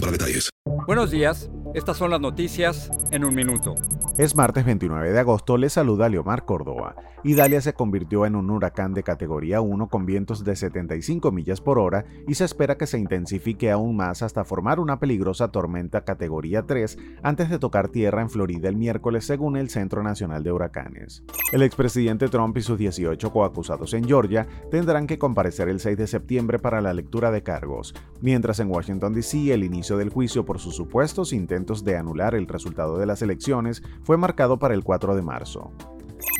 para detalles. Buenos días. Estas son las noticias en un minuto. Es martes 29 de agosto, le saluda Leomar Córdoba. Idalia se convirtió en un huracán de categoría 1 con vientos de 75 millas por hora y se espera que se intensifique aún más hasta formar una peligrosa tormenta categoría 3 antes de tocar tierra en Florida el miércoles según el Centro Nacional de Huracanes. El expresidente Trump y sus 18 coacusados en Georgia tendrán que comparecer el 6 de septiembre para la lectura de cargos, mientras en Washington DC el inicio del juicio por sus supuestos intentos de anular el resultado de las elecciones fue marcado para el 4 de marzo.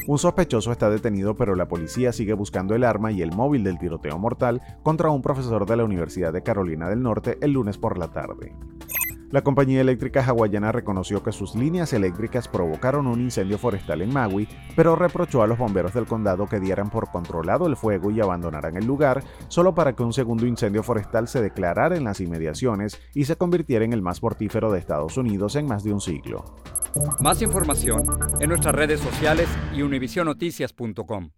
Un sospechoso está detenido, pero la policía sigue buscando el arma y el móvil del tiroteo mortal contra un profesor de la Universidad de Carolina del Norte el lunes por la tarde. La compañía eléctrica hawaiana reconoció que sus líneas eléctricas provocaron un incendio forestal en Maui, pero reprochó a los bomberos del condado que dieran por controlado el fuego y abandonaran el lugar solo para que un segundo incendio forestal se declarara en las inmediaciones y se convirtiera en el más mortífero de Estados Unidos en más de un siglo. Más información en nuestras redes sociales y univisionoticias.com.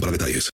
para detalles.